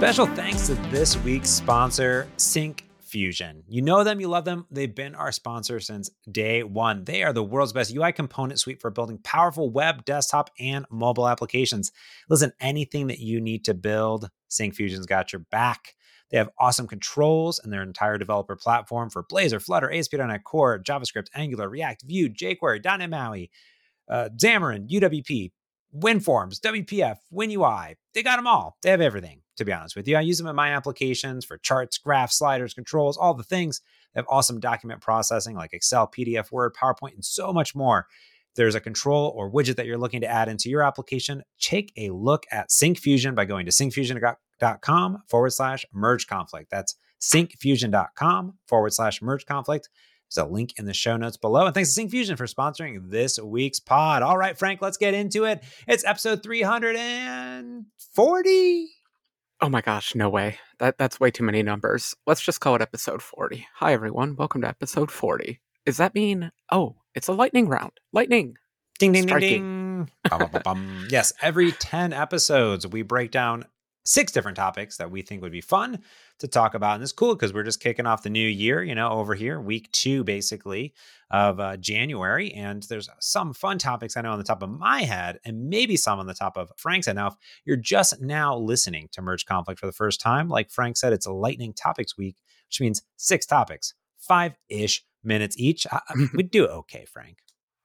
Special thanks to this week's sponsor, Sync Fusion. You know them, you love them. They've been our sponsor since day one. They are the world's best UI component suite for building powerful web, desktop, and mobile applications. Listen, anything that you need to build, Syncfusion's got your back. They have awesome controls and their entire developer platform for Blazor, Flutter, ASP.NET Core, JavaScript, Angular, React, Vue, jQuery, .NET MAUI, uh, Xamarin, UWP, WinForms, WPF, WinUI. They got them all. They have everything, to be honest with you. I use them in my applications for charts, graphs, sliders, controls, all the things. They have awesome document processing like Excel, PDF, Word, PowerPoint, and so much more. If there's a control or widget that you're looking to add into your application, take a look at SyncFusion by going to syncfusion.com forward slash merge conflict. That's syncfusion.com forward slash merge conflict. There's a link in the show notes below. And thanks to SyncFusion for sponsoring this week's pod. All right, Frank, let's get into it. It's episode 340. Oh my gosh, no way. That that's way too many numbers. Let's just call it episode 40. Hi everyone, welcome to episode 40. Does that mean oh, it's a lightning round. Lightning. Ding ding Striking. ding ding. bum, bum, bum, yes, every 10 episodes we break down six different topics that we think would be fun to talk about. And it's cool because we're just kicking off the new year, you know, over here, week two, basically, of uh, January. And there's some fun topics I know on the top of my head, and maybe some on the top of Frank's head. Now, if you're just now listening to Merge Conflict for the first time, like Frank said, it's a lightning topics week, which means six topics, five ish minutes each. I, we do okay, Frank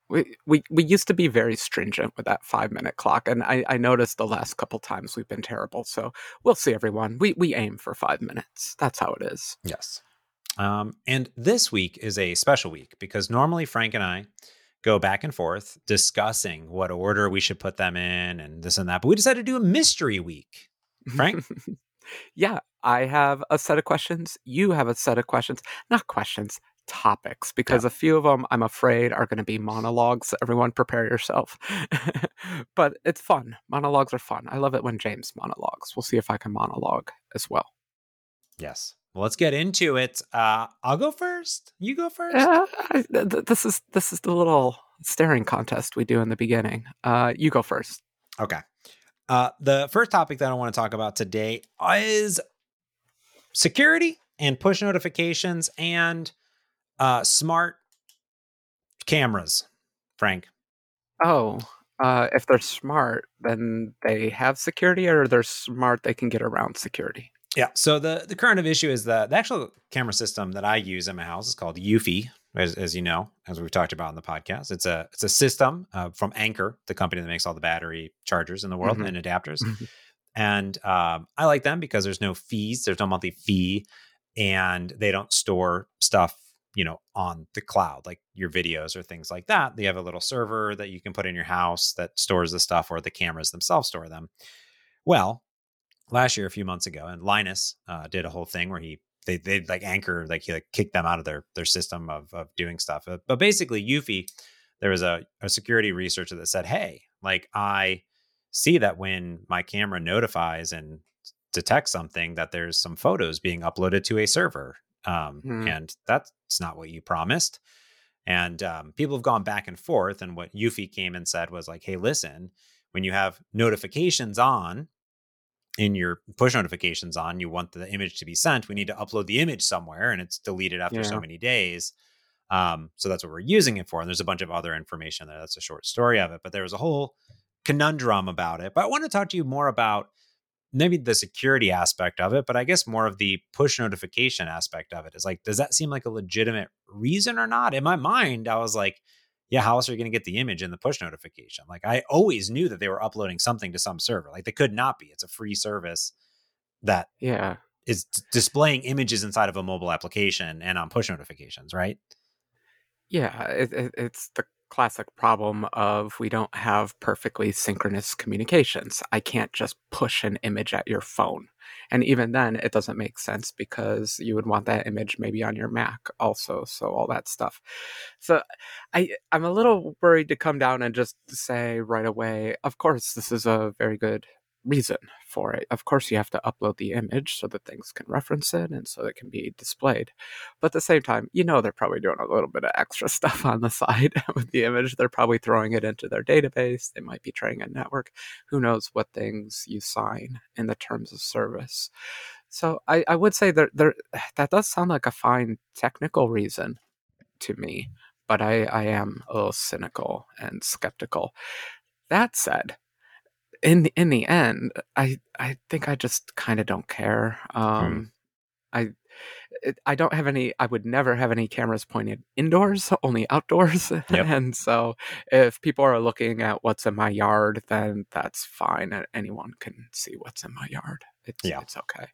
we, we we used to be very stringent with that five minute clock and I, I noticed the last couple times we've been terrible so we'll see everyone. We we aim for five minutes. That's how it is. Yes. Um, and this week is a special week because normally frank and i go back and forth discussing what order we should put them in and this and that but we decided to do a mystery week. Frank? Yeah i have a set of questions. You have a set of questions. Not questions topics because yeah. a few of them I'm afraid are going to be monologues. Everyone prepare yourself. but it's fun. Monologues are fun. I love it when James monologues. We'll see if I can monologue as well. Yes. Well, let's get into it. Uh, I'll go first. You go first. Uh, I, th- this is this is the little staring contest we do in the beginning. Uh, you go first. Okay. Uh, the first topic that I want to talk about today is security and push notifications and uh, smart cameras, Frank. Oh, uh, if they're smart, then they have security, or they're smart, they can get around security. Yeah. So the the current of issue is the the actual camera system that I use in my house is called Eufy, as, as you know, as we've talked about in the podcast. It's a it's a system uh, from Anker, the company that makes all the battery chargers in the world mm-hmm. and adapters. Mm-hmm. And um, I like them because there's no fees, there's no monthly fee, and they don't store stuff you know on the cloud like your videos or things like that they have a little server that you can put in your house that stores the stuff or the cameras themselves store them. Well last year a few months ago and linus uh, did a whole thing where he they they like Anker like he like kicked them out of their their system of of doing stuff uh, but basically eufy there was a, a security researcher that said hey like i see that when my camera notifies and detects something that there's some photos being uploaded to a server um, mm. And that's not what you promised. And um, people have gone back and forth. And what Eufy came and said was like, hey, listen, when you have notifications on in your push notifications on, you want the image to be sent, we need to upload the image somewhere and it's deleted after yeah. so many days. Um, so that's what we're using it for. And there's a bunch of other information there. That's a short story of it. But there was a whole conundrum about it. But I want to talk to you more about maybe the security aspect of it, but I guess more of the push notification aspect of it is like, does that seem like a legitimate reason or not? In my mind, I was like, yeah, how else are you going to get the image in the push notification? Like, I always knew that they were uploading something to some server. Like, they could not be. It's a free service that yeah is d- displaying images inside of a mobile application and on push notifications, right? Yeah, it, it, it's the classic problem of we don't have perfectly synchronous communications. I can't just push an image at your phone. And even then, it doesn't make sense because you would want that image maybe on your Mac also. So all that stuff. So I I'm a little worried to come down and just say right away. Of course, this is a very good reason for it. Of course, you have to upload the image so that things can reference it and so it can be displayed. But at the same time, you know, they're probably doing a little bit of extra stuff on the side with the image. They're probably throwing it into their database. They might be trying a network. Who knows what things you sign in the terms of service. So I, I would say that there, that does sound like a fine technical reason to me, but I, I am a little cynical and skeptical. That said, in the, in the end, I I think I just kind of don't care. Hmm. Um, I I don't have any. I would never have any cameras pointed indoors, only outdoors. Yep. and so, if people are looking at what's in my yard, then that's fine. Anyone can see what's in my yard. It's Yeah. it's okay.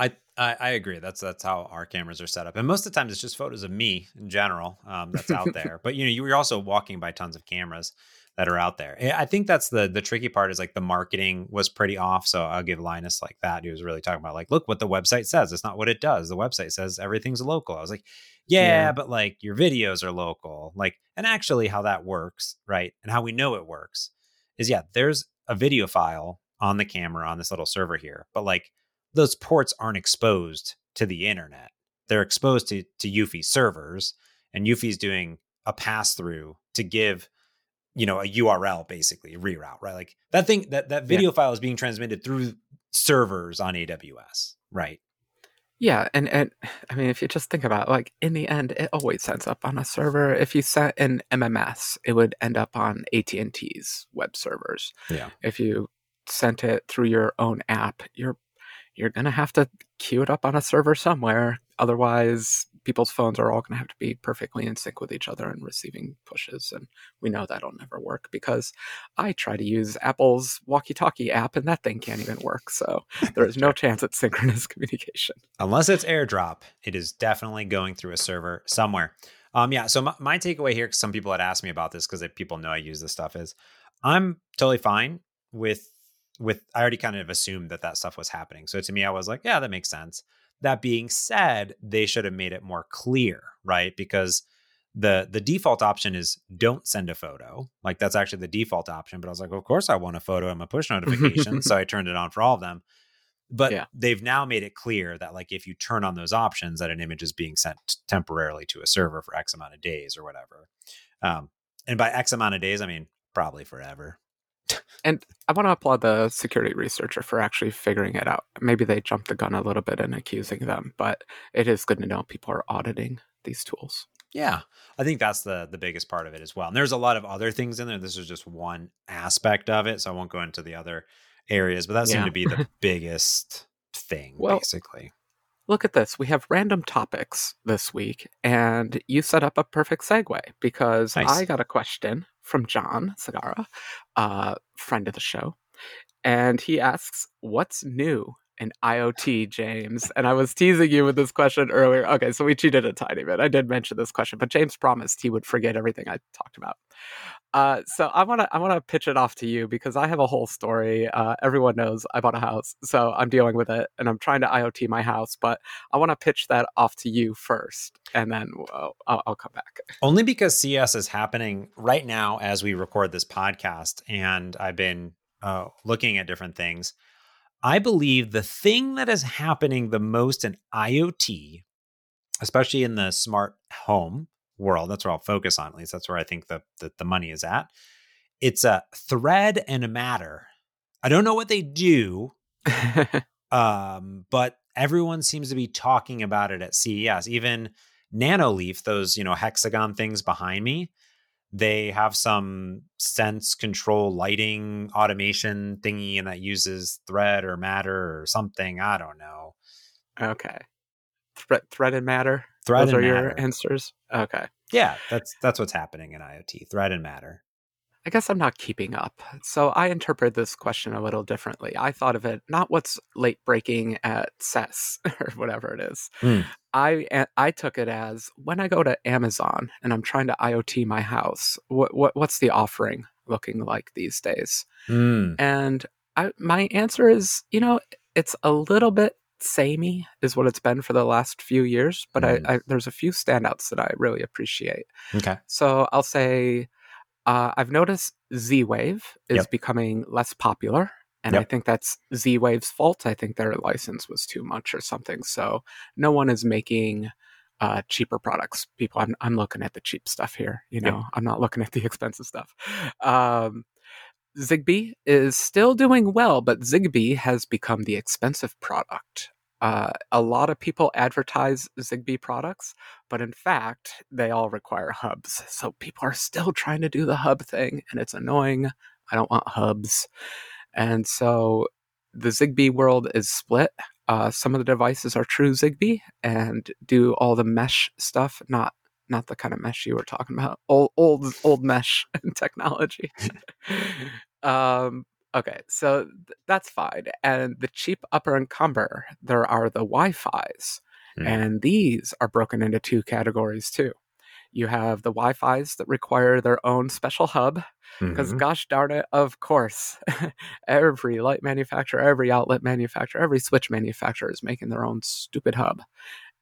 I, I I agree. That's that's how our cameras are set up, and most of the times it's just photos of me in general um, that's out there. but you know, you're also walking by tons of cameras that are out there. I think that's the the tricky part is like the marketing was pretty off. So I'll give Linus like that. He was really talking about like, look what the website says. It's not what it does. The website says everything's local. I was like, yeah, Yeah. but like your videos are local. Like, and actually how that works, right? And how we know it works is yeah, there's a video file on the camera on this little server here, but like those ports aren't exposed to the internet. They're exposed to to Eufy servers, and Eufy's doing a pass through to give, you know, a URL basically reroute, right? Like that thing that that video file is being transmitted through servers on AWS, right? Yeah, and and I mean, if you just think about it, like in the end, it always ends up on a server. If you set an MMS, it would end up on AT and T's web servers. Yeah. If you sent it through your own app, you're you're gonna have to queue it up on a server somewhere. Otherwise, people's phones are all gonna have to be perfectly in sync with each other and receiving pushes. And we know that'll never work because I try to use Apple's walkie-talkie app, and that thing can't even work. So there is no chance at synchronous communication. unless it's airdrop it is definitely going through a server somewhere um yeah so my, my takeaway here because some people had asked me about this because people know i use this stuff is i'm totally fine with with i already kind of assumed that that stuff was happening so to me i was like yeah that makes sense that being said they should have made it more clear right? Because the the default option is don't send a photo. Like that's actually the default option but i was like of course i want a photo in my push notification so i turned it on for all of them. But Yeah. they've now made it clear that like if you turn on those options that an image is being sent temporarily to a server for x amount of days or whatever. Um, and by x amount of days i mean probably forever And I want to applaud the security researcher for actually figuring it out. Maybe they jumped the gun a little bit in accusing them, but it is good to know people are auditing these tools. yeah i think that's the the biggest part of it as well and there's a lot of other things in there this is just one aspect of it so i won't go into the other areas but that seemed Yeah. to be the biggest thing Well, basically Look at this. We have random topics this week, and you set up a perfect segue because Nice. I got a question from John Sagara, friend of the show, and he asks, What's new in IoT, James? And I was teasing you with this question earlier. Okay, so we cheated a tiny bit. I did mention this question, but James promised he would forget everything I talked about. Uh, so I want to I want to pitch it off to you because I have a whole story. Uh, everyone knows I bought a house, so I'm dealing with it, and I'm trying to IoT my house. But I want to pitch that off to you first, and then I'll, I'll come back. Only because CS is happening right now as we record this podcast, and I've been uh, looking at different things. I believe the thing that is happening the most in IoT, especially in the smart home world, that's where I'll focus on. At least that's where I think the the, the money is at. It's a thread and a matter. I don't know what they do, um, but everyone seems to be talking about it at CES. Even Nanoleaf, those you know hexagon things behind me, they have some sense control lighting automation thingy, and that uses thread or matter or something. I don't know. okay, thread thread and matter. Thread Those are matter. your answers. Okay. yeah, that's that's what's happening in IoT. Thread and matter. I guess I'm not keeping up. So I interpret this question a little differently. I thought of it not what's late breaking at CES or whatever it is. Hmm. I took it as when I go to Amazon and I'm trying to IoT my house. What what what's the offering looking like these days? Hmm. And I my answer is you know it's a little bit samey is what it's been for the last few years, but Hmm. I, I there's a few standouts that I really appreciate. Okay. So I'll say uh, I've noticed Z Wave is Yep. becoming less popular And Yep. I think that's Z Wave's fault. I think their license was too much or something. So no one is making uh, cheaper products. People, I'm, I'm looking at the cheap stuff here. You Yep. know, I'm not looking at the expensive stuff. Um, Zigbee is still doing well, but Zigbee has become the expensive product. Uh, a lot of people advertise Zigbee products, but in fact, they all require hubs. So people are still trying to do the hub thing, and it's annoying. I don't want hubs. And so the Zigbee world is split. Uh, some of the devices are true Zigbee and do all the mesh stuff, not not the kind of mesh you were talking about. Old old old mesh technology. um, okay, so th- that's fine. And the cheap upper encumber, there are the Wi-Fi's, Hmm. and these are broken into two categories too. You have the Wi-Fi's that require their own special hub, because Mhm. gosh darn it, of course, every light manufacturer, every outlet manufacturer, every switch manufacturer is making their own stupid hub.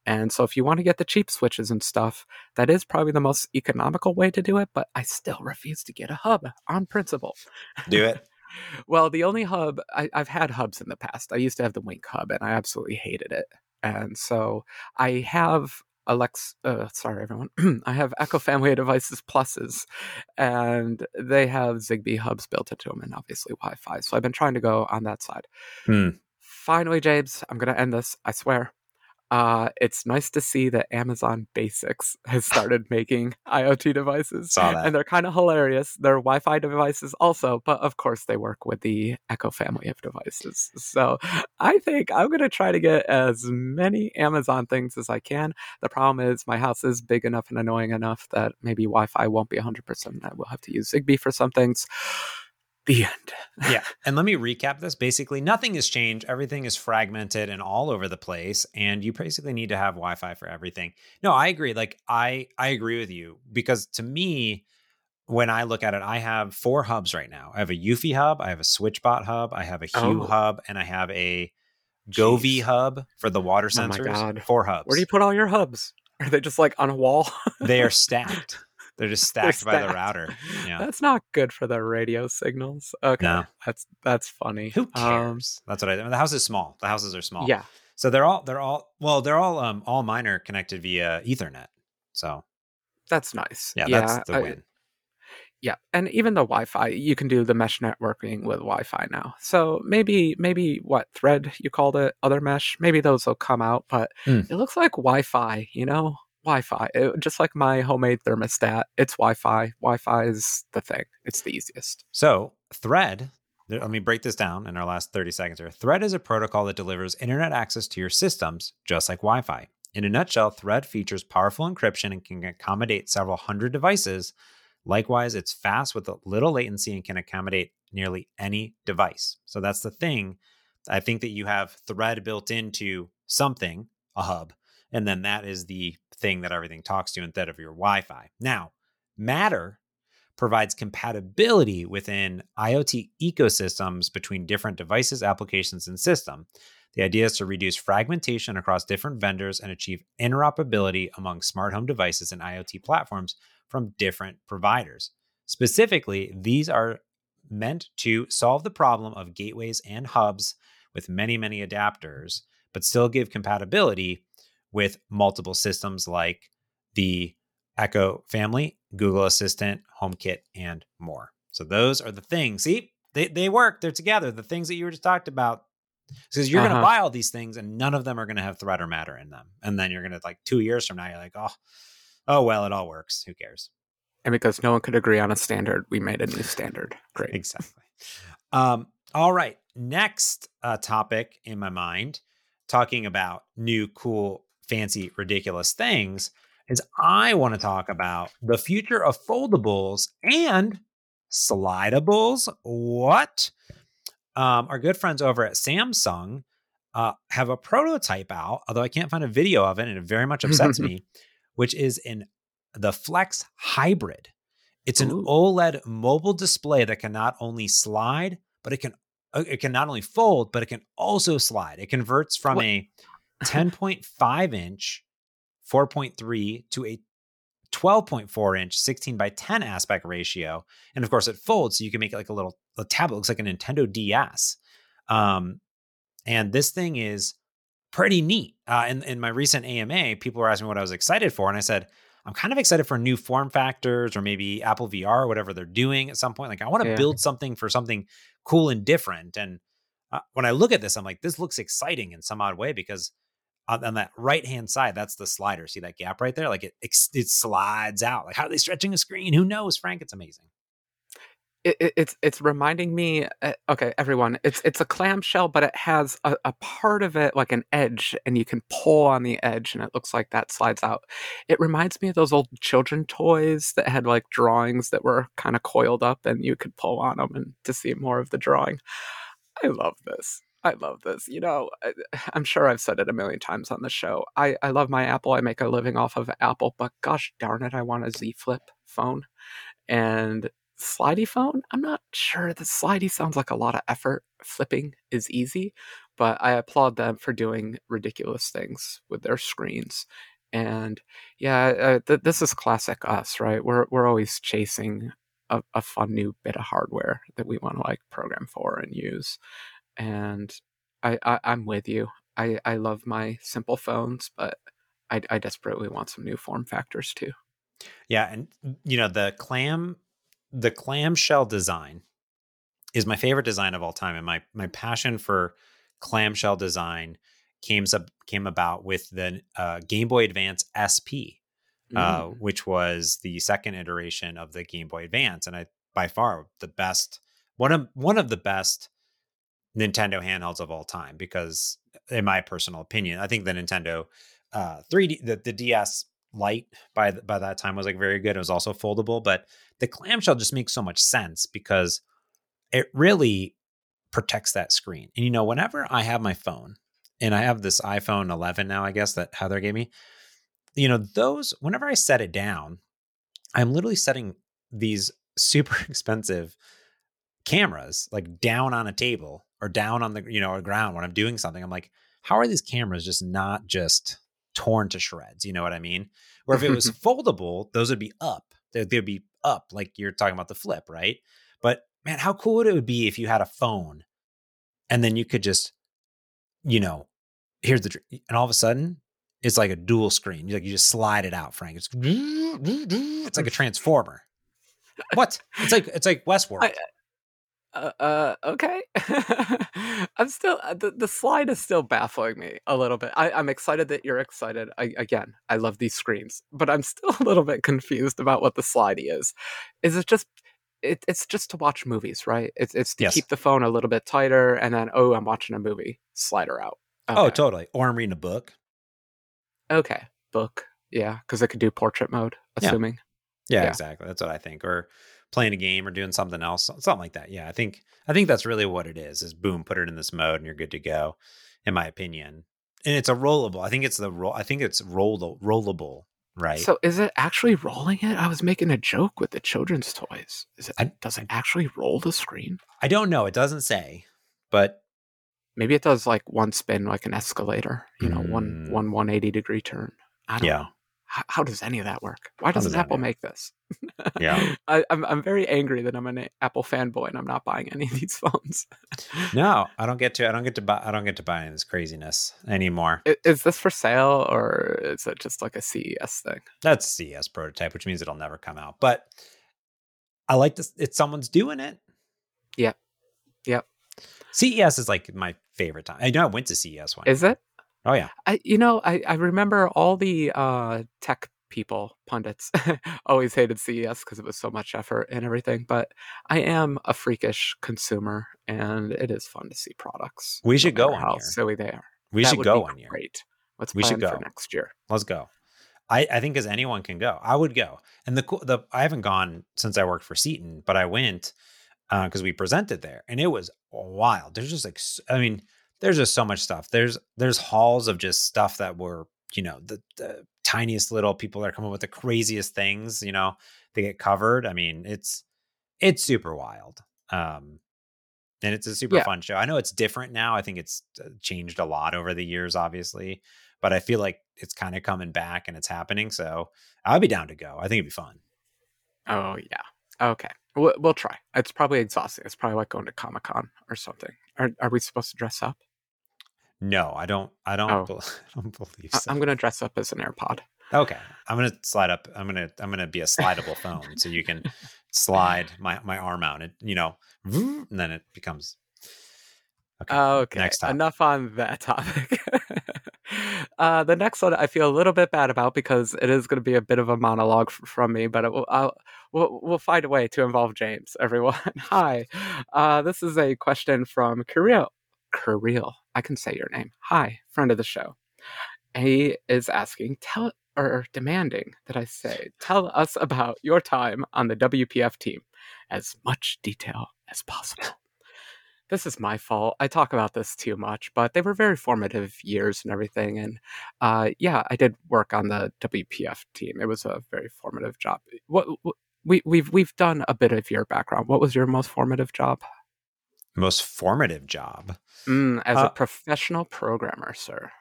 And so, if you want to get the cheap switches and stuff, that is probably the most economical way to do it. But I still refuse to get a hub on principle. do it. Well, the only hub I, I've had hubs in the past. I used to have the Wink hub, and I absolutely hated it. And so I have Alex. Uh, sorry, everyone. I have Echo Family of Devices pluses, and they have Zigbee hubs built into them, and obviously Wi-Fi. So I've been trying to go on that side. Hmm. Finally, James, I'm going to end this. I swear. Uh, it's nice to see that Amazon Basics has started making IoT devices and they're kind of hilarious. They're Wi-Fi devices also, but of course they work with the Echo family of devices. So I think I'm gonna try to get as many Amazon things as I can. The problem is my house is big enough and annoying enough that maybe Wi-Fi won't be 100%. I will have to use Zigbee for some things. The end. yeah. And let me recap this. Basically, nothing has changed. Everything is fragmented and all over the place. And you basically need to have Wi-Fi for everything. No, I agree. Like I I agree with you because to me, when I look at it, I have four hubs right now. I have a Eufy hub, I have a SwitchBot hub, I have a Hue Oh. hub, and I have a Govee hub for the water Oh my sensors. God. Four hubs. Where do you put all your hubs? Are they just like on a wall? they are stacked. They're just They're stacked by the router. Yeah. That's not good for the radio signals. Okay. No. That's that's funny. Who Um, cares? That's what I. The house is small. The houses are small. yeah. So they're all they're all well they're all um all mine are connected via Ethernet. So That's nice. yeah, that's the I- win. Yeah, and even the Wi-Fi, you can do the mesh networking with Wi-Fi now. So maybe, maybe what thread you called it, other mesh, maybe those will come out. But Hmm. it looks like Wi-Fi, you know, Wi-Fi. It- just like my homemade thermostat, it's Wi-Fi. Wi-Fi is the thing. It's the easiest. So Thread. Let me break this down in our last 30 seconds here. Thread is a protocol that delivers internet access to your systems, just like Wi Fi. In a nutshell, Thread features powerful encryption and can accommodate several hundred devices. Likewise, it's fast with little latency and can accommodate nearly any device. So that's the thing. I think that you have Thread built into something, a hub, and then that is the thing that everything talks to instead of your Wi Fi. Now, Matter provides compatibility within IoT ecosystems between different devices, applications, and system. The idea is to reduce fragmentation across different vendors and achieve interoperability among smart home devices and IoT platforms from different providers. Specifically, these are meant to solve the problem of gateways and hubs with many, many adapters, but still give compatibility with multiple systems like the Echo family, Google Assistant, HomeKit, and more. So those are the things. See, they, they work. They're together. The things that you were just talked about. Because you're going Uh-huh. to buy all these things and none of them are going to have thread or matter in them. And then you're going to like two years from now, you're like, oh, oh well, it all works. Who cares? And because no one could agree on a standard, we made a new standard. Great. Exactly. Um, all right. Next uh, topic in my mind, talking about new, cool, fancy, ridiculous things, is I want to talk about the future of foldables and slidables. What? Um, our good friends over at Samsung uh, have a prototype out, although I can't find a video of it, and it very much upsets me, which is in the Flex Hybrid. It's an Ooh. OLED mobile display that can not only slide, but it can uh, it can not only fold, but it can also slide. It converts from What? a 10.5 inch 4.3 to a 12.4 inch 16 by 10 aspect ratio. And of course, it folds, so you can make it like a little a tablet. Looks like a Nintendo DS. Um, and this thing is pretty neat. Uh, in, in my recent AMA, people were asking me what I was excited for. And I said, I'm kind of excited for new form factors or maybe Apple VR or whatever they're doing at some point. Like, I want to Yeah. build something for something cool and different. And uh, when I look at this, I'm like, this looks exciting in some odd way because on, that right hand side, that's the slider. See that gap right there? Like it, it slides out. Like, how are they stretching a screen? Who knows, Frank? It's amazing. it, it- it's it's reminding me uh, okay everyone it's it's a clamshell but it has a, a part of it like an edge and you can pull on the edge and it looks like that slides out it reminds me of those old children toys that had like drawings that were kind of coiled up and you could pull on them and to see more of the drawing i love this I love this. You know, I- I'm sure I've said it a million times on the show. I, I love my Apple. I make a living off of Apple, but gosh darn it, I want a Z Flip phone. And slidey phone, I'm not sure. The slidey sounds like a lot of effort. Flipping is easy, but I applaud them for doing ridiculous things with their screens. And yeah, uh, th- this is classic us, right? We're we're always chasing a, a fun new bit of hardware that we want to like program for and use. And I, I I'm with you. I I love my simple phones, but I, I desperately want some new form factors too. Yeah, and you know the clam, the clamshell design is my favorite design of all time, and my my passion for clamshell design came up came about with the uh, Game Boy Advance SP, uh, Mm. which was the second iteration of the Game Boy Advance, and I by far the best one of one of the best Nintendo handhelds of all time because, in my personal opinion, I think the Nintendo uh 3D the, the DS Lite by th- by that time was like very good. It was also foldable, but the clamshell just makes so much sense because it really protects that screen. And you know, whenever I have my phone, and I have this iPhone 11 now, I guess that Heather gave me, you know, those whenever I set it down, I'm literally setting these super expensive cameras like down on a table or down on the you know or ground when I'm doing something. I'm like, how are these cameras just not just torn to shreds? You know what I mean? Where if it was foldable, those would be up. They- They'd be up, like you're talking about the flip, right? But man, how cool would it would be if you had a phone and then you could just, you know, here's the and all of a sudden it's like a dual screen. You like you just slide it out, Frank. It's it's like a transformer. What? It's like it's like Westworld. I- Uh, uh okay. I'm still uh, the, the slide is still baffling me a little bit. I, I'm excited that you're excited. I, again, I love these screens, but I'm still a little bit confused about what the slidey is. Is it just? It, it's just to watch movies, right? It's it's to Yes. keep the phone a little bit tighter, and then oh, I'm watching a movie. Slider out. Oh, totally. Or I'm reading a book. okay. Book. Yeah, because it could do portrait mode. Yeah. Assuming. Yeah, Yeah. exactly. That's what I think. Or playing a game or doing something else, something like that. Yeah, I think I think that's really what it is. Is boom, put it in this mode and you're good to go. In my opinion, and it's a rollable. I think it's the roll. I think it's roll rollable. Right. So is it actually rolling it? I was making a joke with the children's toys. Is it? I- does it actually roll the screen? I don't know. It doesn't say, but Maybe it does like one spin, like an escalator. You know, one Mm. one one eighty degree turn. I don't Yeah. know. How, does any of that work? Why doesn't does Apple make this? Yeah. I, I'm I'm very angry that I'm an Apple fanboy and I'm not buying any of these phones. no, I don't get to. I don't get to buy. I don't get to buy any of this craziness anymore. I- Is this for sale or is it just like a CES thing? That's a CES prototype, which means it'll never come out. But I like this. It's someone's doing it. Yep. Yep. CES is like my favorite time. I know I went to CES one. Is it? Oh yeah. I you know I I remember all the uh tech people pundits always hated CES because it was so much effort and everything but I am a freakish consumer and it is fun to see products We should go on how year. silly they are We That should go on one year. great let's We should plan for next year Let's go. I, I think as anyone can go. I would go. And the the I haven't gone since I worked for Seaton, but I went because we presented there, and it was wild. There's just like I mean, there's just so much stuff. There's there's halls of just stuff that were you know the, the tiniest little people that are coming with the craziest things. You know, they get covered. I mean, it's it's super wild. Um, and it's a super Yeah. fun show. I know it's different now. I think it's uh, changed a lot over the years, obviously, but I feel like it's kind of coming back and it's happening. So I'd be down to go. I think it'd be fun. oh yeah okay We'll, we'll try. It's probably exhausting. It's probably like going to Comic Con or something. Are, are we supposed to dress up? No, I don't. I don't. Oh. bel- I don't believe I- so. I'm going to dress up as an AirPod. Okay, I'm gonna slide up. I'm gonna I'm gonna be a slidable phone, so you can slide my my arm out, and you know, and then it becomes. Okay. Okay, next topic. enough on that topic. uh, the next one I feel a little bit bad about because it is going to be a bit of a monologue f- from me, but it will, I'll, we'll, we'll find a way to involve James, everyone. Hi. Uh, this is a question from Kirill. Kirill. I can say your name. Hi, friend of the show. He is asking, tell or demanding that I say, tell us about your time on the WPF team, as much detail as possible. This is my fault. I talk about this too much, but they were very formative years and everything. And uh, yeah, I did work on the WPF team. It was a very formative job. What, what we we've we've done a bit of your background. What was your most formative job? Most formative job. Mm, as Uh, a professional programmer, sir.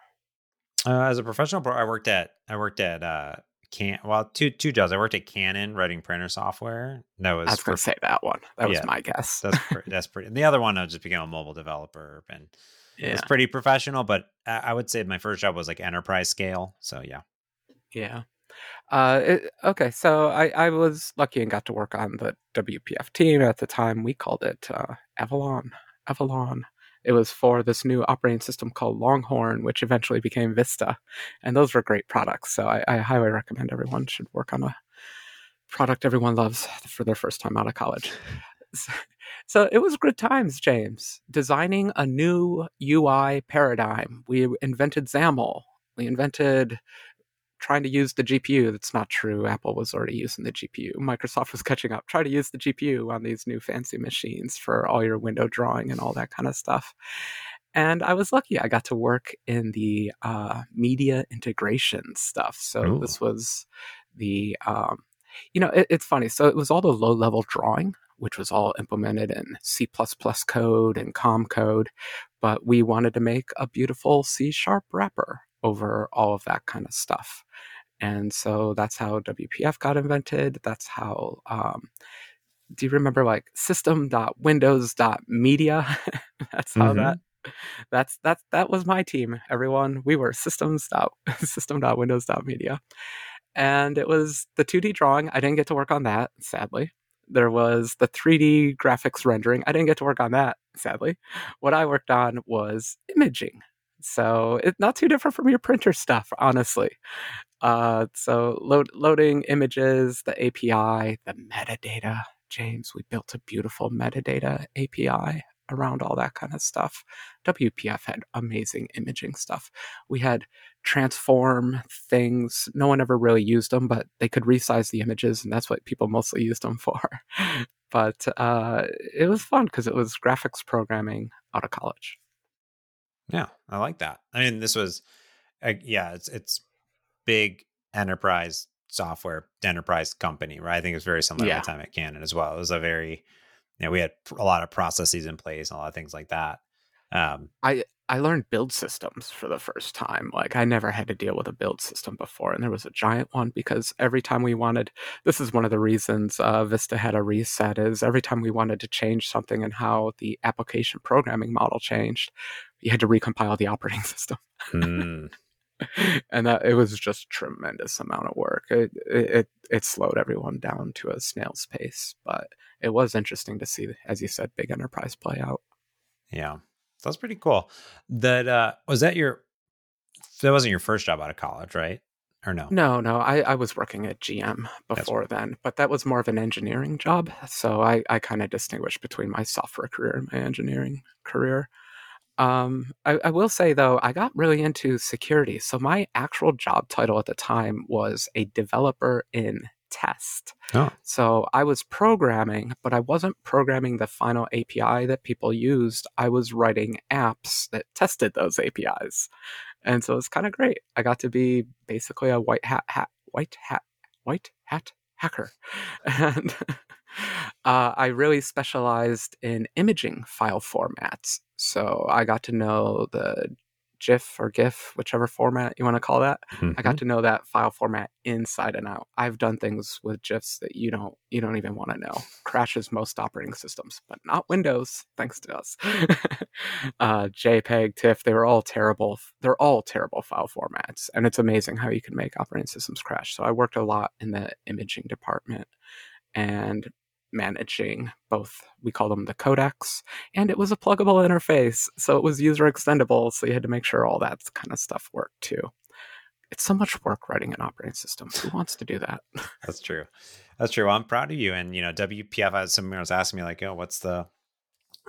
Uh, as a professional, pro, I worked at I worked at uh can well two two jobs. I worked at Canon writing printer software. That was I was going to say that one. That was my guess. that's pretty, that's pretty. And the other one, I just became a mobile developer, and yeah, it's pretty professional. But I, I would say my first job was like enterprise scale. So yeah, yeah. Uh, it, okay, so I, I was lucky and got to work on the WPF team at the time. We called it uh, Avalon. Avalon. It was for this new operating system called Longhorn, which eventually became Vista, and those were great products. So I, I highly recommend everyone should work on a product everyone loves for their first time out of college. So- it was good times, James. Designing a new UI paradigm. We invented XAML. We invented trying to use the GPU. That's not true. Apple was already using the GPU. Microsoft was catching up. Try to use the GPU on these new fancy machines for all your window drawing and all that kind of stuff. And I was lucky. I got to work in the uh, media integration stuff. So Ooh. this was the, um, you know, it, it's funny. So it was all the low level drawing, which was all implemented in C code and COM code. But we wanted to make a beautiful C sharp wrapper over all of that kind of stuff. And so that's how WPF got invented. That's how, um, do you remember like system.windows.media? that's how Mhm. that. That's that's that was my team. Everyone, we were systems dot and it was the 2D drawing. I didn't get to work on that, sadly. There was the 3D graphics rendering. I didn't get to work on that, sadly. What I worked on was imaging. So it's not too different from your printer stuff, honestly. Uh, so load, loading images, the API, the metadata. James, we built a beautiful metadata API around all that kind of stuff. WPF had amazing imaging stuff. We had transform things. No one ever really used them, but they could resize the images, and that's what people mostly used them for. but uh, it was fun because it was graphics programming out of college. Yeah, I like that. I mean, this was, uh, yeah, it's it's big enterprise software enterprise company, right? I think it was very similar Yeah. to time at Canon as well. It was a very, you know, we had a lot of processes in place and a lot of things like that. Um, I learned build systems for the first time. Like I never had to deal with a build system before, and there was a giant one because every time we wanted, this is one of the reasons uh, Vista had a reset. Is every time we wanted to change something and how the application programming model changed, you had to recompile the operating system, mm, and that it was just tremendous amount of work. It it, it slowed everyone down to a snail's pace, but it was interesting to see, as you said, big enterprise play out. yeah, that's pretty cool. That uh, was that your. That wasn't your first job out of college, right? Or no? No, no, I, I was working at GM before then, but that was more of an engineering job. So I, I kind of distinguish between my software career and my engineering career. Um, I, I will say though, I got really into security. So my actual job title at the time was a developer in test. Oh. So I was programming, but I wasn't programming the final API that people used. I was writing apps that tested those APIs. And so it's kind of great. I got to be basically a white hat, hat white hat, white hat hacker. And uh, I really specialized in imaging file formats. So I got to know the GIF or GIF, whichever format you want to call that. Mm-hmm. I got to know that file format inside and out. I've done things with GIFs that you don't you don't even want to know. Crashes most operating systems, but not Windows, thanks to us. uh, JPEG, TIFF, they were all terrible. They're all terrible file formats, and it's amazing how you can make operating systems crash. So I worked a lot in the imaging department and managing both we call them the codecs and it was a pluggable interface so it was user extendable so you had to make sure all that kind of stuff worked too. It's so much work writing an operating system. Who wants to do that? That's true. That's true. Well, i'm proud of you and you know wpf someone was asking me like oh what's the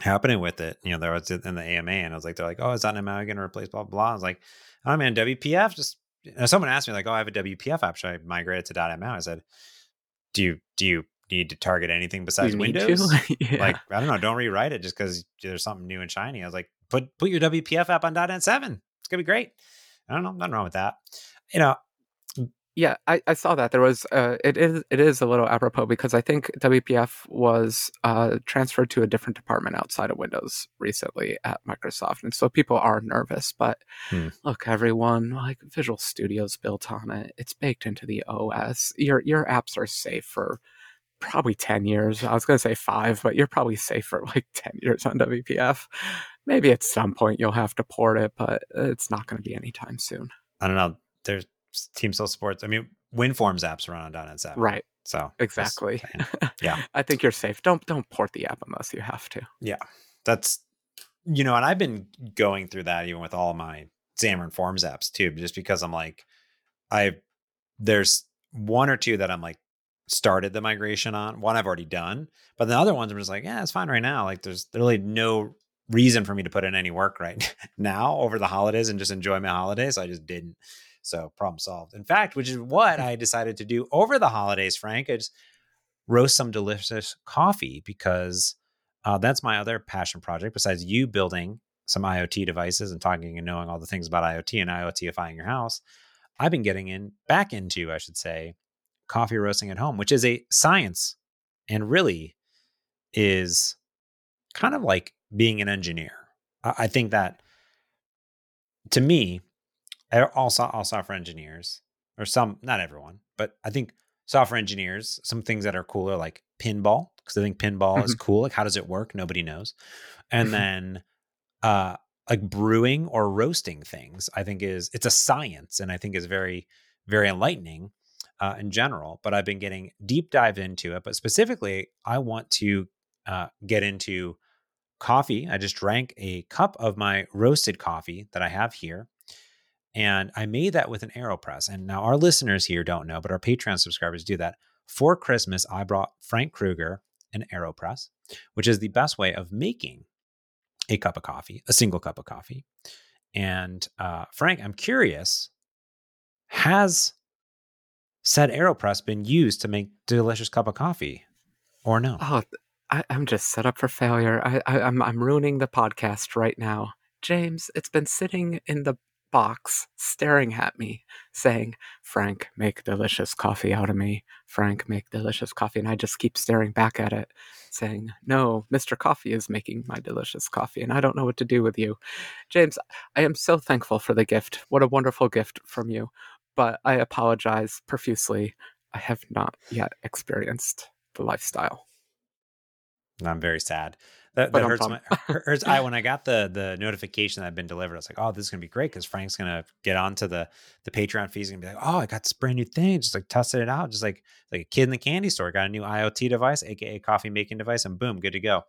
happening with it? You know there was in the ama and i was like they're like oh is that now going to replace blah, blah blah? I was like oh man wpf just you know, someone asked me like oh i have a wpf app. Should i migrate it to .ml i said do you do you need to target anything besides Windows. yeah. Like I don't know, don't rewrite it just because there's something new and shiny. I was like, put put your WPF app on .NET seven. It's gonna be great. I don't know, nothing wrong with that. You know. Yeah, I, I saw that there was uh, it is it is a little apropos because I think WPF was uh, transferred to a different department outside of Windows recently at Microsoft, and so people are nervous. But hmm. look, everyone like Visual Studio's built on it; it's baked into the OS. Your your apps are safe for probably 10 years. I was going to say five, but you're probably safe for like 10 years on WPF. Maybe at some point you'll have to port it, but it's not going to be anytime soon. I don't know. There's Team still supports. I mean, WinForms apps run on .NET 7. Right. So exactly. yeah. I think you're safe. Don't don't port the app unless you have to. Yeah. That's you know, and I've been going through that even with all my Xamarin Forms apps too, just because I'm like, I there's one or two that I'm like, started the migration on. One I've already done, but the other ones I'm just like, yeah, it's fine right now. Like there's really no reason for me to put in any work right now over the holidays and just enjoy my holidays. I just didn't. So problem solved. In fact, which is what I decided to do over the holidays, Frank. I just roast some delicious coffee because uh, that's my other passion project. Besides you building some IoT devices and talking and knowing all the things about IoT and IoTifying your house, I've been getting in back into, I should say, coffee roasting at home, which is a science and really is kind of like being an engineer. I think that to me, all, all software engineers, or some, not everyone, but I think software engineers, some things that are cooler, like pinball, because I think pinball is mm-hmm. cool. Like, how does it work? Nobody knows. And then, uh, like brewing or roasting things, I think is it's a science, and I think is very, very enlightening uh, in general, but I've been getting deep dive into it. But specifically, I want to uh, get into coffee. I just drank a cup of my roasted coffee that I have here. And I made that with an AeroPress. And now our listeners here don't know, but our Patreon subscribers do that. For Christmas, I brought Frank Krueger an AeroPress, which is the best way of making a cup of coffee, a single cup of coffee. And uh, Frank, I'm curious, has said AeroPress been used to make delicious cup of coffee or no? Oh, I, am just set up for failure. I, I, I'm I'm ruining the podcast right now. James, it's been sitting in the box staring at me saying frank make delicious coffee out of me frank make delicious coffee and i just keep staring back at it saying no mr coffee is making my delicious coffee and i don't know what to do with you james i am so thankful for the gift what a wonderful gift from you but I apologize profusely. I have not yet experienced the lifestyle. I'm very sad. That, that hurts my hurts. I when I got the the notification that i'd been delivered, I was like, "Oh, this is gonna be great because Frank's gonna get onto the the Patreon fees and be like, oh, I got this brand new thing, just like testing it out, just like like a kid in the candy store, got a new IoT device, aka coffee making device, and boom, good to go."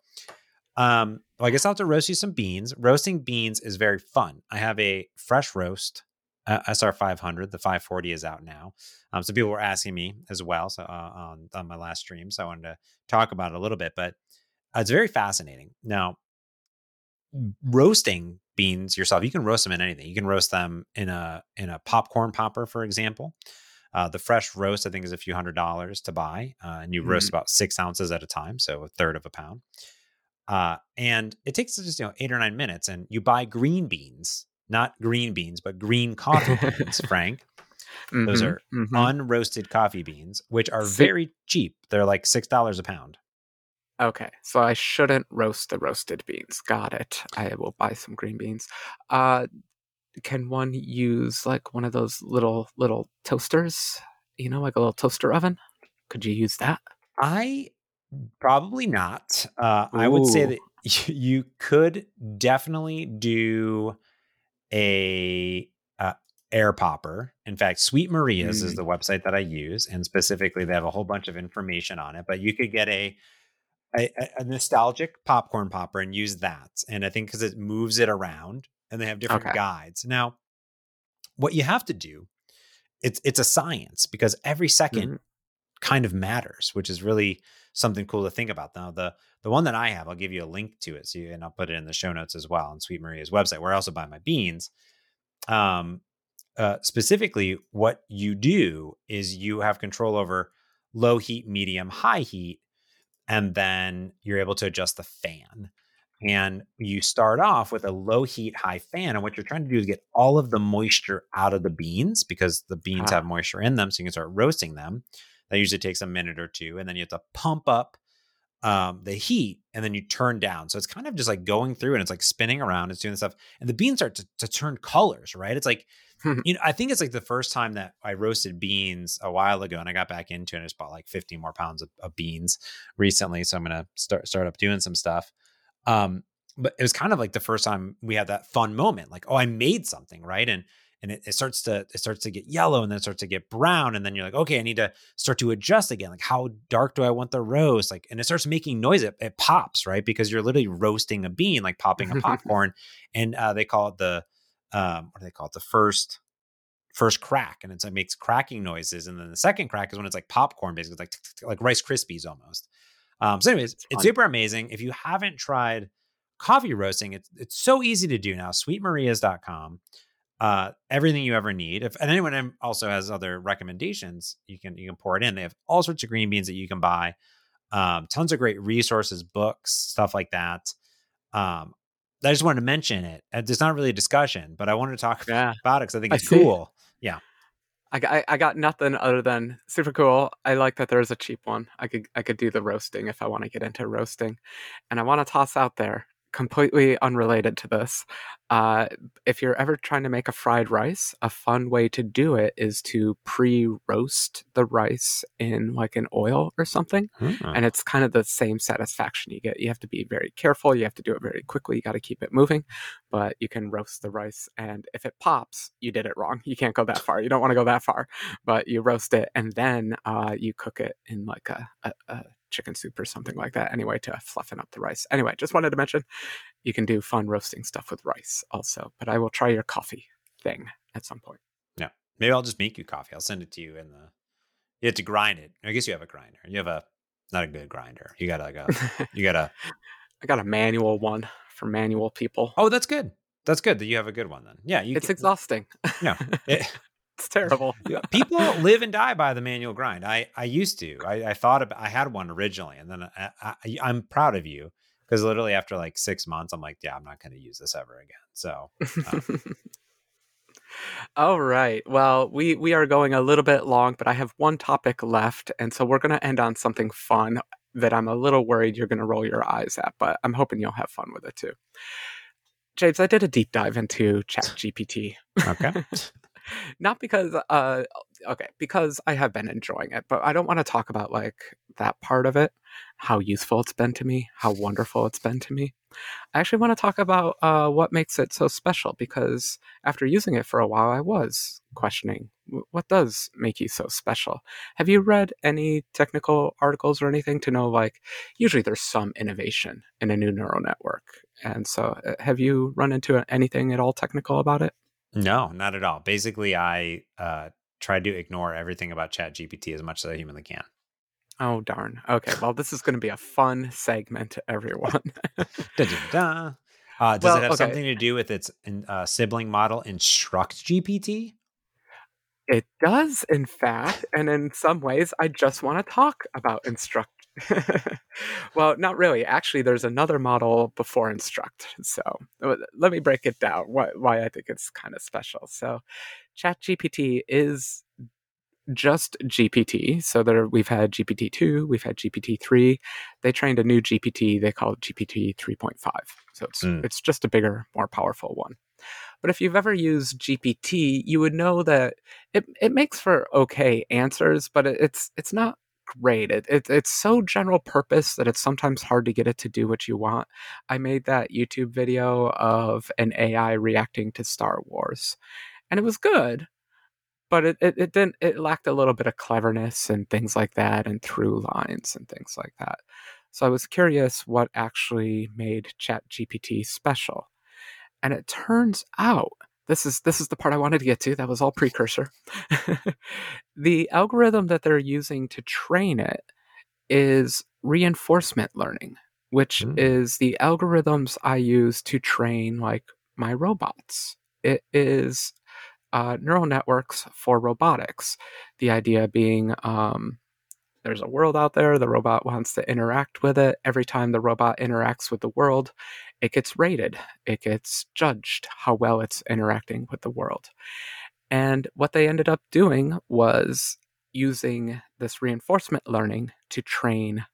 Um, well, I guess I'll have to roast you some beans. Roasting beans is very fun. I have a fresh roast uh, SR500. The 540 is out now. Um, so people were asking me as well. So uh, on on my last stream, so I wanted to talk about it a little bit. But uh, it's very fascinating. Now, roasting beans yourself, you can roast them in anything. You can roast them in a in a popcorn popper, for example. Uh, the fresh roast, I think, is a few hundred dollars to buy, uh, and you mm-hmm. roast about six ounces at a time, so a third of a pound. Uh, and it takes just you know eight or nine minutes, and you buy green beans not green beans, but green coffee beans, Frank. Mm-hmm, Those are mm-hmm. unroasted coffee beans, which are very cheap. They're like $6 a pound. Okay, so I shouldn't roast the roasted beans. Got it. I will buy some green beans. Uh, can one use like one of those little little toasters? You know, like a little toaster oven. Could you use that? I probably not. Uh, I would say that you could definitely do a uh, air popper. In fact, Sweet Maria's is Mm. the website that I use, and specifically, they have a whole bunch of information on it. But you could get a a, a- nostalgic popcorn popper and use that. And I think because it moves it around, and they have different Okay. guides. Now, what you have to do, it's it's a science because every 2nd Mhm. kind of matters, which is really something cool to think about. Now, the the one that I have, I'll give you a link to it, so you, and I'll put it in the show notes as well on Sweet Maria's website, where I also buy my beans. Um, uh, specifically, what you do is you have control over low heat, medium, high heat, and then you're able to adjust the fan. And you start off with a low heat, high fan. And what you're trying to do is get all of the moisture out of the beans because the beans Ah. have moisture in them. So you can start roasting them. That usually takes a minute or two. And then you have to pump up um, the heat and then you turn down. So it's kind of just like going through and it's like spinning around. It's doing stuff. And the beans start to, to turn colors, right? It's like, you know, I think it's like the first time that I roasted beans a while ago and I got back into it and I just bought like 15 more pounds of, of beans recently. So I'm going to start, start up doing some stuff. Um, but it was kind of like the first time we had that fun moment, like, oh, I made something, right? And and it, it starts to it starts to get yellow and then it starts to get brown. And then you're like, okay, I need to start to adjust again. Like, how dark do I want the roast? Like, and it starts making noise. It, it pops, right? Because you're literally roasting a bean, like popping a popcorn. and uh, they call it the um, what do they call it? The first first crack, and it's it makes cracking noises. And then the second crack is when it's like popcorn, basically, it's like tick, tick, tick, like Rice Krispies almost. Um, so, anyways, It's it's super amazing. If you haven't tried coffee roasting, it's it's so easy to do now. Sweetmarias.com. Uh, everything you ever need. If and anyone also has other recommendations, you can you can pour it in. They have all sorts of green beans that you can buy. Um, tons of great resources, books, stuff like that. Um, I just wanted to mention it. It's not really a discussion, but I wanted to talk Yeah. about it because I think it's see. cool. I, got- I, I got nothing other than super cool. I like that there's a cheap one. I could I could do the roasting if I want to get into roasting, and I want to toss out there completely unrelated to this. Uh, if you're ever trying to make a fried rice, a fun way to do it is to pre-roast the rice in like an oil or something, and it's kind of the same satisfaction you get. You have to be very careful. You have to do it very quickly. You got to keep it moving, but you can roast the rice, and if it pops, you did it wrong. You can't go that far. You don't want to go that far, but you roast it, and then uh, you cook it in like a, a, a chicken soup or something like that. Anyway, to fluffen up the rice. Anyway, just wanted to mention you can do fun roasting stuff with rice also. But I will try your coffee thing at some point. Yeah. Maybe I'll just make you coffee. I'll send it to you in the. You have to grind it. I guess you have a grinder. You have a not a good grinder. You got like a you got a. I got a manual one for manual people. Oh, that's good. That's good that you have a good one then. Yeah, you. it's can- exhausting. Yeah. It- it's terrible. People live and die by the manual grind. I I used to. I, I thought about, I had one originally, and then uh, I, I, I'm proud of you because literally after like six months, I'm like, yeah, I'm not going to use this ever again. So um All right. Well, we we are going a little bit long, but I have one topic left, and so we're going to end on something fun that I'm a little worried you're going to roll your eyes at, but I'm hoping you'll have fun with it too. James, I did a deep dive into ChatGPT. okay, Not because uh okay, because I have been enjoying it, but I don't want to talk about like that part of it, how useful it's been to me, how wonderful it's been to me. I actually want to talk about uh what makes it so special because after using it for a while I was questioning what does make you so special. Have you read any technical articles or anything to know like usually there's some innovation in a new neural network. And so uh, have you run into anything at all technical about it? No, not at all. Basically, I uh, tried to ignore everything about ChatGPT as much as I humanly can. Oh darn. Okay, well this is going to be a fun segment, everyone. Da-da-da. Uh, does Well, it have okay. something to do with its uh, sibling model, Instruct GPT? it does, in fact, and in some ways, I just want to talk about Instruct. well, not really. Actually, there's another model before Instruct. So uh, let me break it down. Why, why I think it's kind of special. So, ChatGPT is just GPT. So there, we've had GPT two, we've had GPT three. They trained a new GPT. They call it GPT three point five. So it's Mm. it's just a bigger, more powerful one. But if you've ever used GPT, you would know that it, it makes for okay answers, but it, it's it's not great. It, it, it's so general purpose that it's sometimes hard to get it to do what you want. I made that YouTube video of an AI reacting to Star Wars, and it was good, but it, it, it didn't it lacked a little bit of cleverness and things like that and through lines and things like that. So I was curious what actually made ChatGPT special. And it turns out this is this is the part I wanted to get to. That was all precursor. the algorithm that they're using to train it is reinforcement learning, which mm. is the algorithms I use to train like my robots. It is uh, neural networks for robotics. The idea being um, there's a world out there, the robot wants to interact with it. Every time the robot interacts with the world, it gets rated, it gets judged how well it's interacting with the world. And what they ended up doing was using this reinforcement learning to train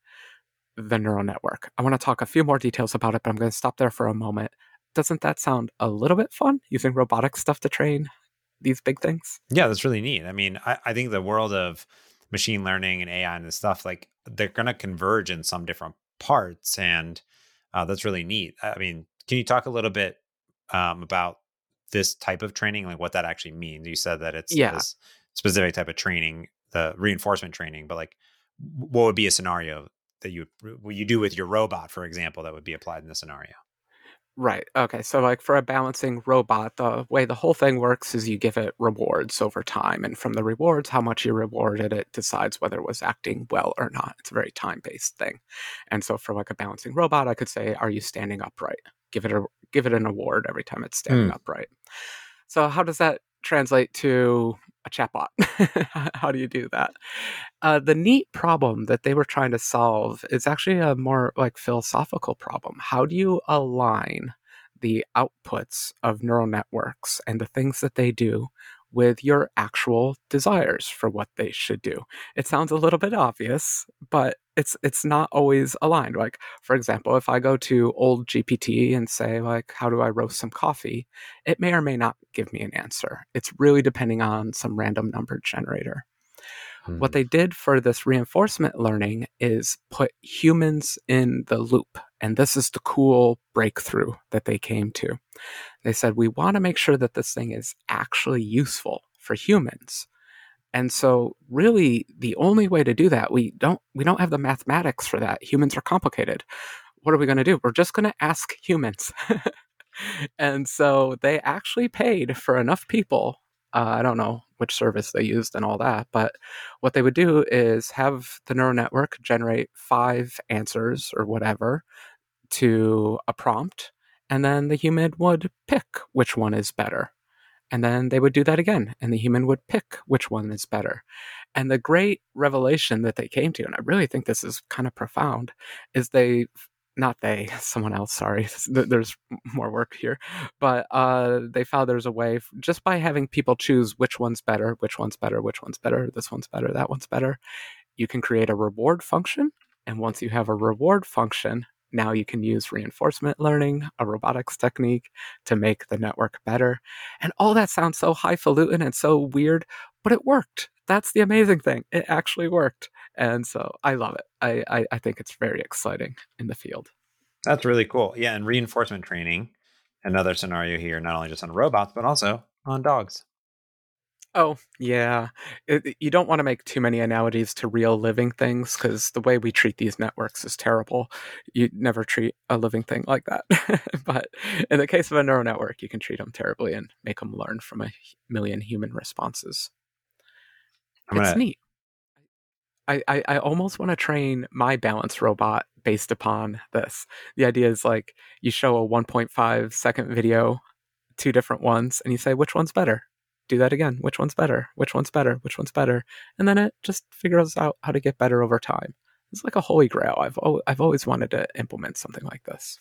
the neural network. I want to talk a few more details about it, but I'm going to stop there for a moment. Doesn't that sound a little bit fun using robotic stuff to train these big things? Yeah, that's really neat. I mean, I, I think the world of machine learning and AI and stuff, like they're going to converge in some different parts. And uh, that's really neat. I mean, can you talk a little bit um, about this type of training, like what that actually means? You said that it's yeah. this specific type of training, the reinforcement training, but like, what would be a scenario that you would you do with your robot, for example, that would be applied in the scenario? Right. Okay. So, like for a balancing robot, the way the whole thing works is you give it rewards over time. And from the rewards, how much you rewarded it decides whether it was acting well or not. It's a very time based thing. And so, for like a balancing robot, I could say, Are you standing upright? Give it a give it an award every time it's standing mm. upright. So, how does that translate to a chatbot. How do you do that? Uh, the neat problem that they were trying to solve is actually a more like philosophical problem. How do you align the outputs of neural networks and the things that they do with your actual desires for what they should do. It sounds a little bit obvious, but it's it's not always aligned. Like for example, if I go to old GPT and say like how do I roast some coffee, it may or may not give me an answer. It's really depending on some random number generator. Hmm. What they did for this reinforcement learning is put humans in the loop. And this is the cool breakthrough that they came to. They said, we want to make sure that this thing is actually useful for humans. And so really the only way to do that, we don't we don't have the mathematics for that. Humans are complicated. What are we going to do? We're just going to ask humans. and so they actually paid for enough people uh, I don't know which service they used and all that, but what they would do is have the neural network generate five answers or whatever to a prompt, and then the human would pick which one is better. And then they would do that again, and the human would pick which one is better. And the great revelation that they came to, and I really think this is kind of profound, is they not they, someone else, sorry, there's more work here, but uh, they found there's a way just by having people choose which one's better, which one's better, which one's better, this one's better, that one's better. You can create a reward function. And once you have a reward function, now you can use reinforcement learning, a robotics technique to make the network better. And all that sounds so highfalutin and so weird, but it worked. That's the amazing thing. It actually worked and so I love it. I, I, I think it's very exciting in the field. That's really cool. Yeah, and reinforcement training, another scenario here, not only just on robots but also on dogs. Oh yeah, it, you don't want to make too many analogies to real living things because the way we treat these networks is terrible. You never treat a living thing like that. but in the case of a neural network, you can treat them terribly and make them learn from a million human responses. I'm it's gonna, neat. I, I, I almost want to train my balance robot based upon this. The idea is like you show a 1.5 second video, two different ones, and you say, which one's better? Do that again. Which one's better? Which one's better? Which one's better? And then it just figures out how to get better over time. It's like a holy grail. I've, al- I've always wanted to implement something like this.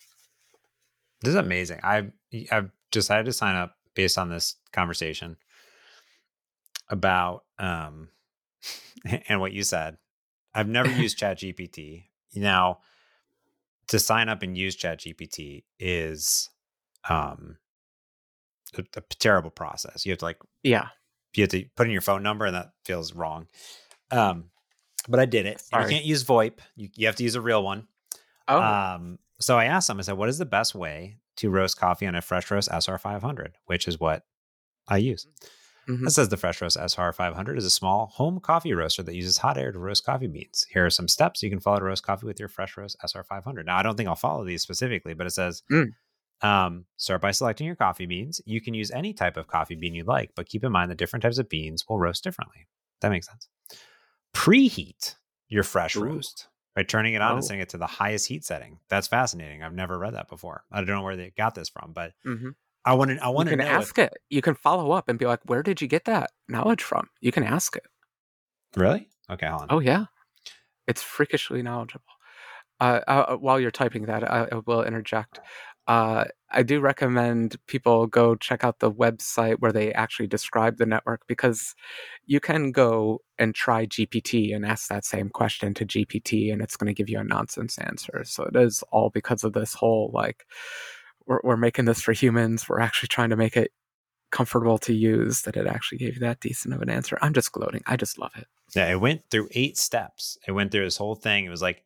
This is amazing. I've, I've decided to sign up based on this conversation about um, and what you said. I've never used ChatGPT. Now, to sign up and use ChatGPT is um a, a terrible process. You have to like Yeah. you have to put in your phone number, and that feels wrong. Um, but I did it. You can't use VoIP. You, you have to use a real one. Oh, Um, so I asked them, I said, what is the best way to roast coffee on a Fresh Roast SR500, which is what I use. Mhm. It says the Fresh Roast SR500 is a small home coffee roaster that uses hot air to roast coffee beans. Here are some steps you can follow to roast coffee with your Fresh Roast SR500. Now, I don't think I'll follow these specifically, but it says Mm. um, start by selecting your coffee beans. You can use any type of coffee bean you like, but keep in mind that different types of beans will roast differently. That makes sense. Preheat your fresh Ooh. roast by turning it on and Oh. setting it to the highest heat setting. That's fascinating. I've never read that before. I don't know where they got this from, but mhm. I want to. I want to can know. if- ask it. You can follow up and be like, "Where did you get that knowledge from?" You can ask it. really? Okay, hold on. Oh yeah, it's freakishly knowledgeable. Uh, uh, while you're typing that, I, I will interject. Uh, I do recommend people go check out the website where they actually describe the network because you can go and try GPT and ask that same question to GPT, and it's going to give you a nonsense answer. So it is all because of this whole like we're, we're making this for humans. We're actually trying to make it comfortable to use. That it actually gave you that decent of an answer. I'm just gloating. I just love it. Yeah, it went through eight steps. It went through this whole thing. It was like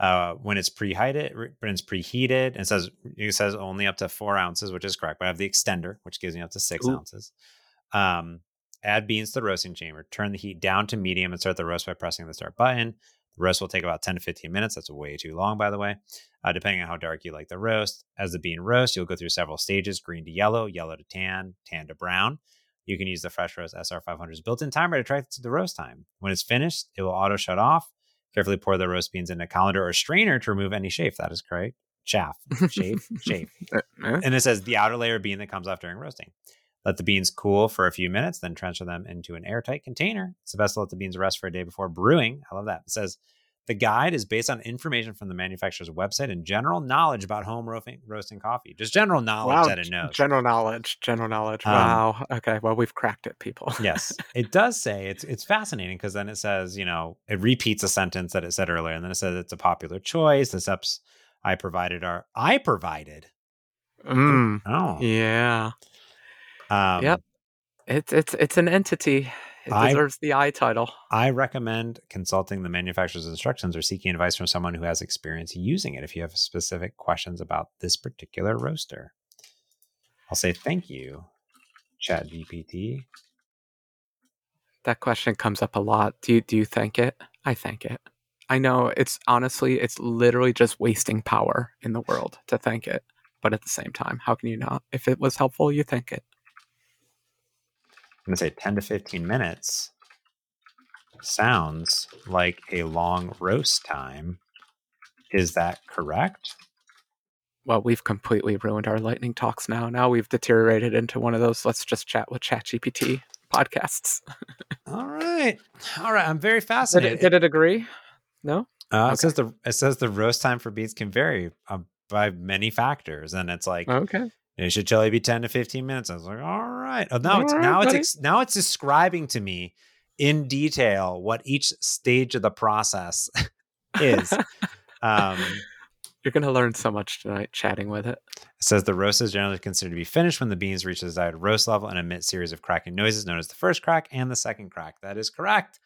uh, when it's preheated, when it's preheated, and it says it says only up to four ounces, which is correct. But I have the extender, which gives me up to six Ooh. ounces. Um, add beans to the roasting chamber. Turn the heat down to medium and start the roast by pressing the start button. The roast will take about 10 to 15 minutes. That's way too long, by the way, uh, depending on how dark you like the roast. As the bean roasts, you'll go through several stages green to yellow, yellow to tan, tan to brown. You can use the Fresh Roast SR500's built in timer to track the roast time. When it's finished, it will auto shut off. Carefully pour the roast beans in a colander or strainer to remove any chaff. That is correct. Chaff, chafe, chafe. Uh? And it says the outer layer of bean that comes off during roasting. Let the beans cool for a few minutes, then transfer them into an airtight container. It's the best to let the beans rest for a day before brewing. I love that. It says the guide is based on information from the manufacturer's website and general knowledge about home roasting, roasting coffee. Just general knowledge that it knows. General knowledge. General knowledge. Um, wow. Okay. Well, we've cracked it, people. yes, it does say it's it's fascinating because then it says you know it repeats a sentence that it said earlier, and then it says it's a popular choice. The steps I provided are I provided. Mm, Oh, yeah. Um, Yep. It's it's it's an entity. It I- deserves the I title. I recommend consulting the manufacturer's instructions or seeking advice from someone who has experience using it if you have specific questions about this particular roaster. I'll say thank you, ChatGPT. That question comes up a lot. Do you do you thank it? I thank it. I know it's honestly it's literally just wasting power in the world to thank it. But at the same time, how can you not? If it was helpful, you thank it. I'm going to say 10 to 15 minutes sounds like a long roast time. Is that correct? Well, we've completely ruined our lightning talks now. Now we've deteriorated into one of those let's just chat with ChatGPT podcasts. All right. All right. I'm very Did fascinated. it, did it agree? No? Uh, Okay. It says the it says the roast time for beans can vary um, by many factors, and it's like Okay. It should generally be ten to fifteen minutes. I was like, all right. Oh, now it's All right, now it's ex- now it's describing to me in detail what each stage of the process is. um, You're going to learn so much tonight chatting with it. it says the roast is generally considered to be finished when the beans reach the desired roast level and emit series of cracking noises known as the first crack and the second crack. That is correct.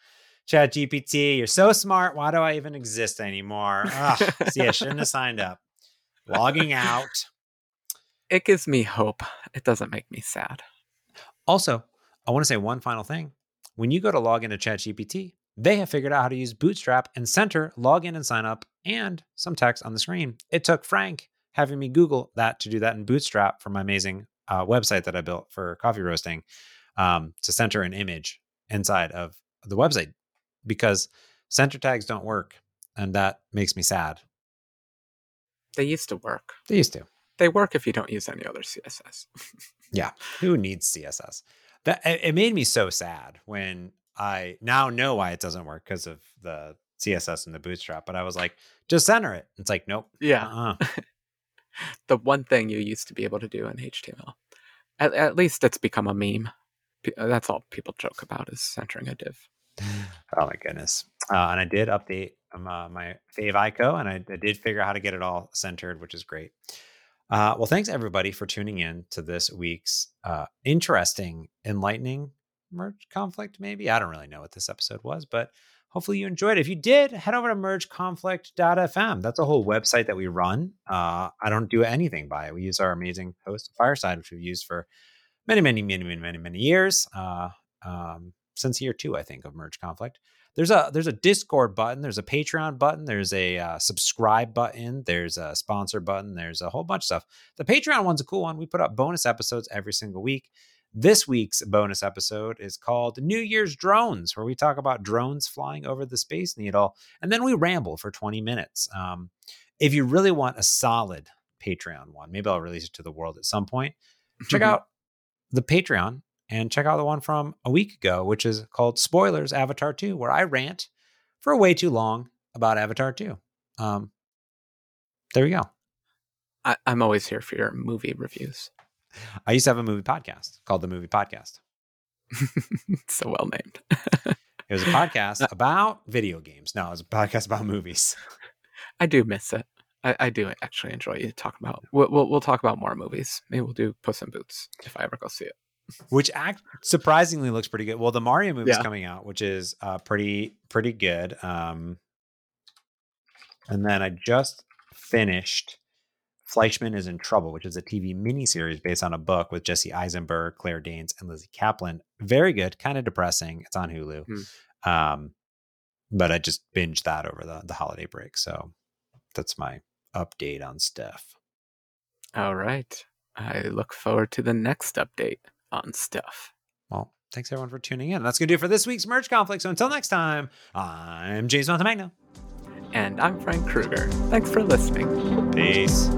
ChatGPT, you're so smart. Why do I even exist anymore? Ugh, see, I shouldn't have signed up. Logging out. It gives me hope. It doesn't make me sad. Also, I want to say one final thing. When you go to log into ChatGPT, they have figured out how to use Bootstrap and Center, log in and sign up, and some text on the screen. It took Frank having me Google that to do that in Bootstrap for my amazing uh, website that I built for coffee roasting um, to center an image inside of the website because center tags don't work. And that makes me sad. They used to work. They used to. They work if you don't use any other CSS. Yeah who needs CSS? That it made me so sad when I now know why it doesn't work because of the CSS and the bootstrap. But I was like, just center it. It's like, nope. Yeah. Uh-uh. The one thing you used to be able to do in HTML. At, at least it's become a meme. Uh, That's all people joke about is centering a div. Oh my goodness. Uh, and I did update um, uh, my favicon and I, I did figure out how to get it all centered, which is great. Uh, well, thanks everybody for tuning in to this week's uh, interesting, enlightening merge conflict. Maybe I don't really know what this episode was, but hopefully you enjoyed it. If you did, head over to mergeconflict.fm. That's a whole website that we run. Uh, I don't do anything by it. We use our amazing host Fireside, which we've used for many, many, many, many, many, many years. Uh, um, since year two, I think, of Merge Conflict. There's a there's a Discord button, there's a Patreon button, there's a uh, subscribe button, there's a sponsor button, there's a whole bunch of stuff. The Patreon one's a cool one. We put up bonus episodes every single week. This week's bonus episode is called New Year's Drones, where we talk about drones flying over the Space Needle, and then we ramble for 20 minutes. Um, if you really want a solid Patreon one, maybe I'll release it to the world at some point. Check out the Patreon and check out the one from a week ago, which is called Spoilers Avatar 2, where I rant for way too long about Avatar 2. Um, there we go. I, I'm always here for your movie reviews. I used to have a movie podcast called The Movie Podcast. so well named. it was a podcast about video games. No, it was a podcast about movies. I do miss it. I, I do actually enjoy you talking about. We'll, we'll, we'll talk about more movies. Maybe we'll do Puss in Boots if I ever go see it. Which act surprisingly looks pretty good. Well, the Mario movie's Yeah. coming out, which is uh, pretty pretty good. Um, and then I just finished Fleishman is in Trouble, which is a TV miniseries based on a book with Jesse Eisenberg, Claire Danes, and Lizzy Caplan. Very good, kind of depressing. It's on Hulu. Um, but I just binged that over the, the holiday break. So that's my update on stuff. All right. I look forward to the next update on stuff. Well, thanks everyone for tuning in. That's going to do it for this week's Merge Conflict. So until next time, I'm James Montemagno. And I'm Frank Krueger. Thanks for listening. Peace.